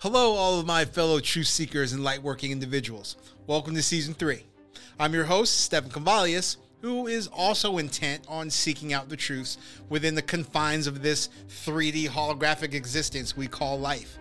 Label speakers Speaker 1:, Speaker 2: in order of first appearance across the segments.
Speaker 1: Hello, all of my fellow truth seekers and light working individuals. Welcome to season three. I'm your host, Stephen Convalius, who is also intent on seeking out the truths within the confines of this 3D holographic existence we call life.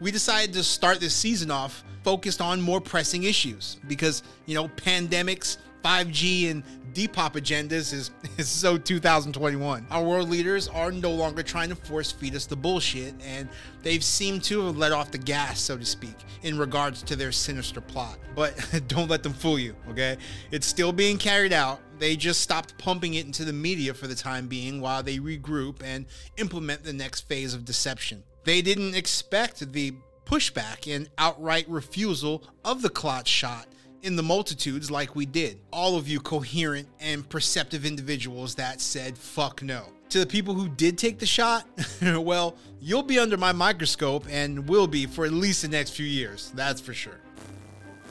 Speaker 1: We decided to start this season off focused on more pressing issues because, you know, pandemics, 5G and Depop agendas is, is so 2021. Our world leaders are no longer trying to force feed us the bullshit, and they've seemed to have let off the gas, so to speak, in regards to their sinister plot. But don't let them fool you, okay? It's still being carried out. They just stopped pumping it into the media for the time being while they regroup and implement the next phase of deception. They didn't expect the pushback and outright refusal of the clot shot in the multitudes like we did. All of you coherent and perceptive individuals that said fuck no. To the people who did take the shot, well, you'll be under my microscope and will be for at least the next few years, that's for sure.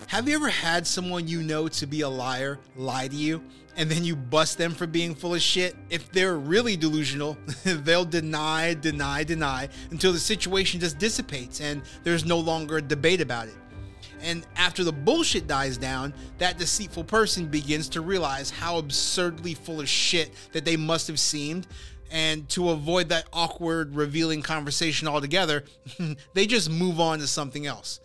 Speaker 1: Have you ever had someone you know to be a liar lie to you and then you bust them for being full of shit? If they're really delusional, they'll deny, deny, deny until the situation just dissipates and there's no longer a debate about it. And after the bullshit dies down, that deceitful person begins to realize how absurdly full of shit that they must have seemed. And to avoid that awkward, revealing conversation altogether, they just move on to something else.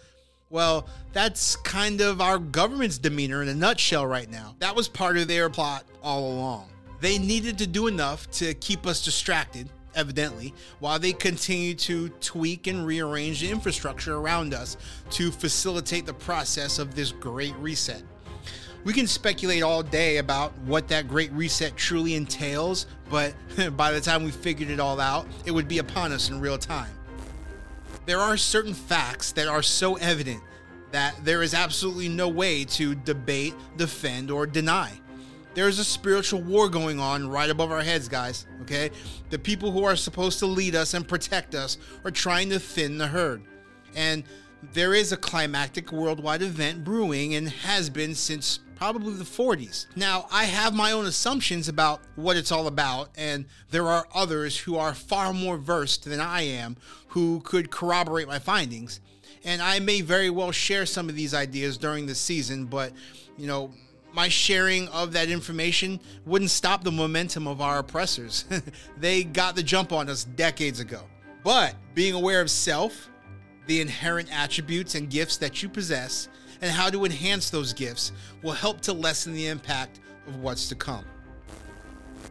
Speaker 1: Well, that's kind of our government's demeanor in a nutshell right now. That was part of their plot all along. They needed to do enough to keep us distracted evidently, while they continue to tweak and rearrange the infrastructure around us to facilitate the process of this great reset. We can speculate all day about what that great reset truly entails, but by the time we figured it all out, it would be upon us in real time. There are certain facts that are so evident that there is absolutely no way to debate, defend, or deny. There's a spiritual war going on right above our heads, guys. Okay? The people who are supposed to lead us and protect us are trying to thin the herd. And there is a climactic worldwide event brewing and has been since probably the 40s. Now, I have my own assumptions about what it's all about, and there are others who are far more versed than I am who could corroborate my findings. And I may very well share some of these ideas during the season, but, you know, my sharing of that information wouldn't stop the momentum of our oppressors. they got the jump on us decades ago. But being aware of self, the inherent attributes and gifts that you possess, and how to enhance those gifts will help to lessen the impact of what's to come.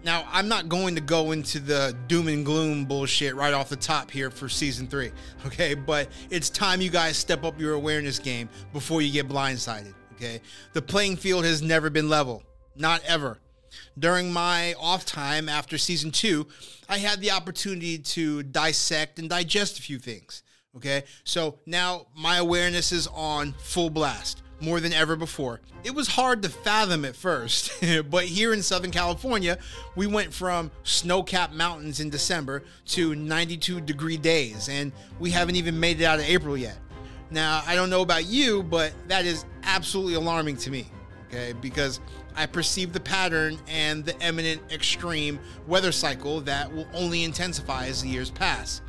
Speaker 1: Now, I'm not going to go into the doom and gloom bullshit right off the top here for season three, okay? But it's time you guys step up your awareness game before you get blindsided. Okay. The playing field has never been level, not ever. During my off time after season two, I had the opportunity to dissect and digest a few things. Okay. So now my awareness is on full blast more than ever before. It was hard to fathom at first, but here in Southern California, we went from snow capped mountains in December to 92 degree days, and we haven't even made it out of April yet. Now, I don't know about you, but that is absolutely alarming to me, okay? Because I perceive the pattern and the eminent extreme weather cycle that will only intensify as the years pass.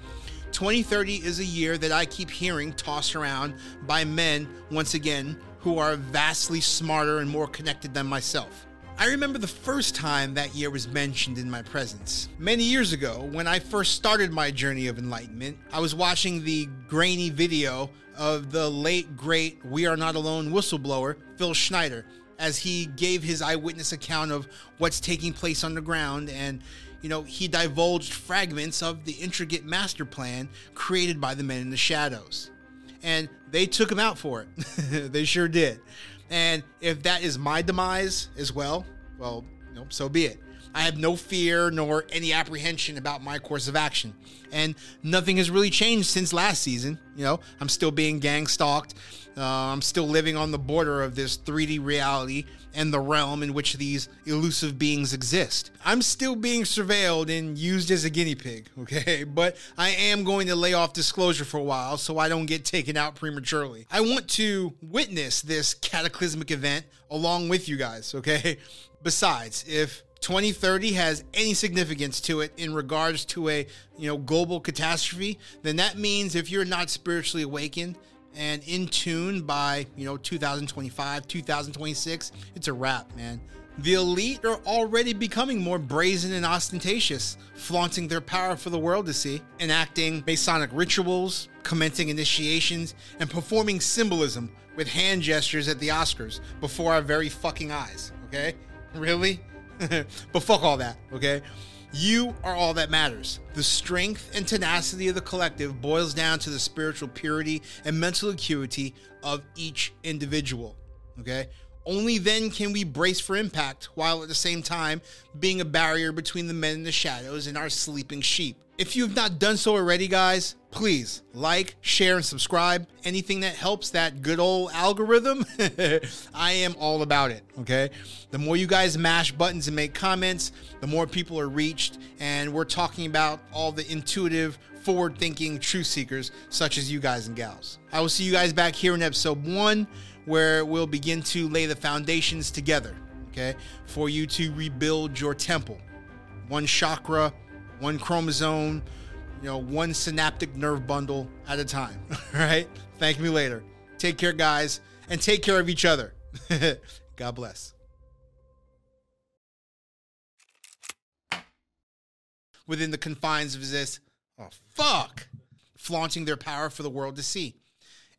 Speaker 1: 2030 is a year that I keep hearing tossed around by men, once again, who are vastly smarter and more connected than myself. I remember the first time that year was mentioned in my presence. Many years ago, when I first started my journey of enlightenment, I was watching the grainy video of the late, great We Are Not Alone whistleblower, Phil Schneider, as he gave his eyewitness account of what's taking place underground and you know, he divulged fragments of the intricate master plan created by the men in the shadows. And they took him out for it. they sure did. And if that is my demise as well, well, you know, so be it. I have no fear nor any apprehension about my course of action. And nothing has really changed since last season. You know, I'm still being gang stalked. Uh, I'm still living on the border of this 3D reality and the realm in which these elusive beings exist. I'm still being surveilled and used as a guinea pig, okay? But I am going to lay off disclosure for a while so I don't get taken out prematurely. I want to witness this cataclysmic event along with you guys, okay? Besides, if 2030 has any significance to it in regards to a you know global catastrophe, then that means if you're not spiritually awakened and in tune by you know 2025, 2026, it's a wrap, man. The elite are already becoming more brazen and ostentatious, flaunting their power for the world to see, enacting Masonic rituals, commencing initiations, and performing symbolism with hand gestures at the Oscars before our very fucking eyes. Okay? Really? but fuck all that, okay? You are all that matters. The strength and tenacity of the collective boils down to the spiritual purity and mental acuity of each individual, okay? Only then can we brace for impact while at the same time being a barrier between the men in the shadows and our sleeping sheep. If you have not done so already, guys, please like, share, and subscribe. Anything that helps that good old algorithm, I am all about it. Okay. The more you guys mash buttons and make comments, the more people are reached. And we're talking about all the intuitive, forward thinking truth seekers, such as you guys and gals. I will see you guys back here in episode one where we'll begin to lay the foundations together, okay, for you to rebuild your temple. One chakra, one chromosome, you know, one synaptic nerve bundle at a time, right? Thank me later. Take care, guys, and take care of each other. God bless. Within the confines of this, oh, fuck, flaunting their power for the world to see.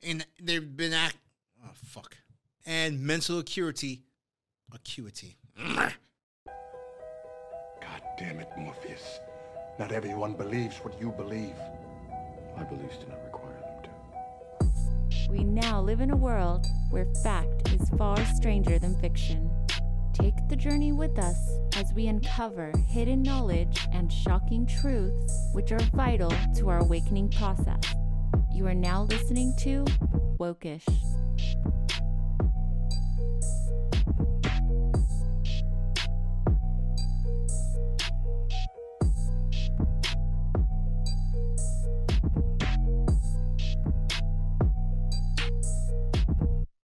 Speaker 1: And they've been act Oh, fuck. And mental acuity. Acuity.
Speaker 2: God damn it, Morpheus. Not everyone believes what you believe.
Speaker 3: My beliefs do not require them to.
Speaker 4: We now live in a world where fact is far stranger than fiction. Take the journey with us as we uncover hidden knowledge and shocking truths which are vital to our awakening process. You are now listening to Wokish.